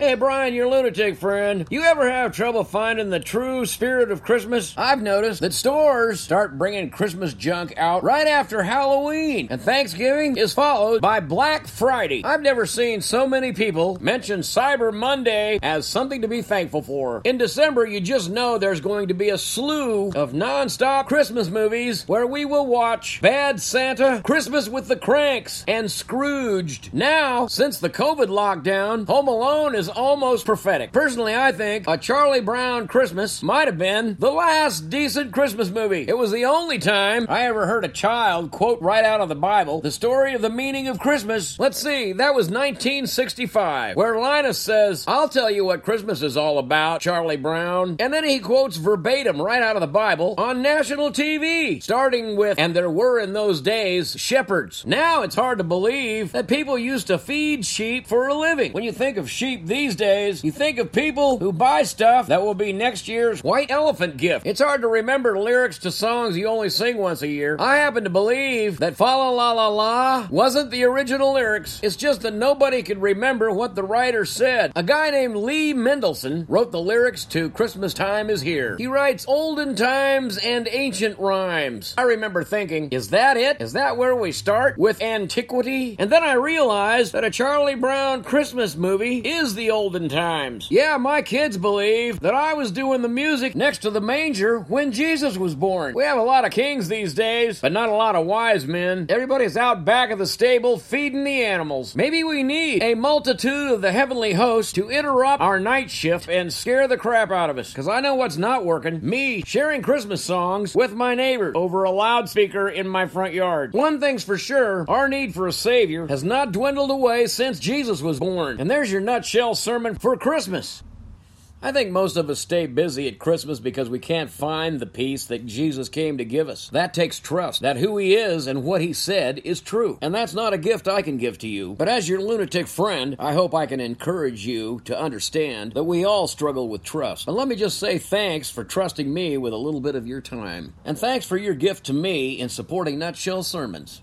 Hey, Brian, your lunatic friend. You ever have trouble finding the true spirit of Christmas? I've noticed that stores start bringing Christmas junk out right after Halloween, and Thanksgiving is followed by Black Friday. I've never seen so many people mention Cyber Monday as something to be thankful for. In December, you just know there's going to be a slew of non-stop Christmas movies where we will watch Bad Santa, Christmas with the Kranks, and Scrooged. Now, since the COVID lockdown, Home Alone is almost prophetic. Personally, I think A Charlie Brown Christmas might have been the last decent Christmas movie. It was the only time I ever heard a child quote right out of the Bible the story of the meaning of Christmas. Let's see, that was 1965, where Linus says, I'll tell you what Christmas is all about, Charlie Brown. And then he quotes verbatim right out of the Bible on national TV, starting with, and there were in those days shepherds. Now it's hard to believe that people used to feed sheep for a living. When you think of sheep these days, you think of people who buy stuff that will be next year's white elephant gift. It's hard to remember lyrics to songs you only sing once a year. I happen to believe that Fa La La La La wasn't the original lyrics. It's just that nobody could remember what the writer said. A guy named Lee Mendelson wrote the lyrics to Christmas Time is Here. He writes olden times and ancient rhymes. I remember thinking, is that it? Is that where we start with antiquity? And then I realized that a Charlie Brown Christmas movie is olden times. Yeah, my kids believe that I was doing the music next to the manger when Jesus was born. We have a lot of kings these days, but not a lot of wise men. Everybody's out back of the stable feeding the animals. Maybe we need a multitude of the heavenly host to interrupt our night shift and scare the crap out of us. Because I know what's not working. Me sharing Christmas songs with my neighbor over a loudspeaker in my front yard. One thing's for sure, our need for a savior has not dwindled away since Jesus was born. And there's your nutshell sermon for Christmas. I think most of us stay busy at Christmas because we can't find the peace that Jesus came to give us. That takes trust that who He is and what He said is true. And that's not a gift I can give to you. But as your lunatic friend, I hope I can encourage you to understand that we all struggle with trust. And let me just say thanks for trusting me with a little bit of your time. And thanks for your gift to me in supporting Nutshell Sermons.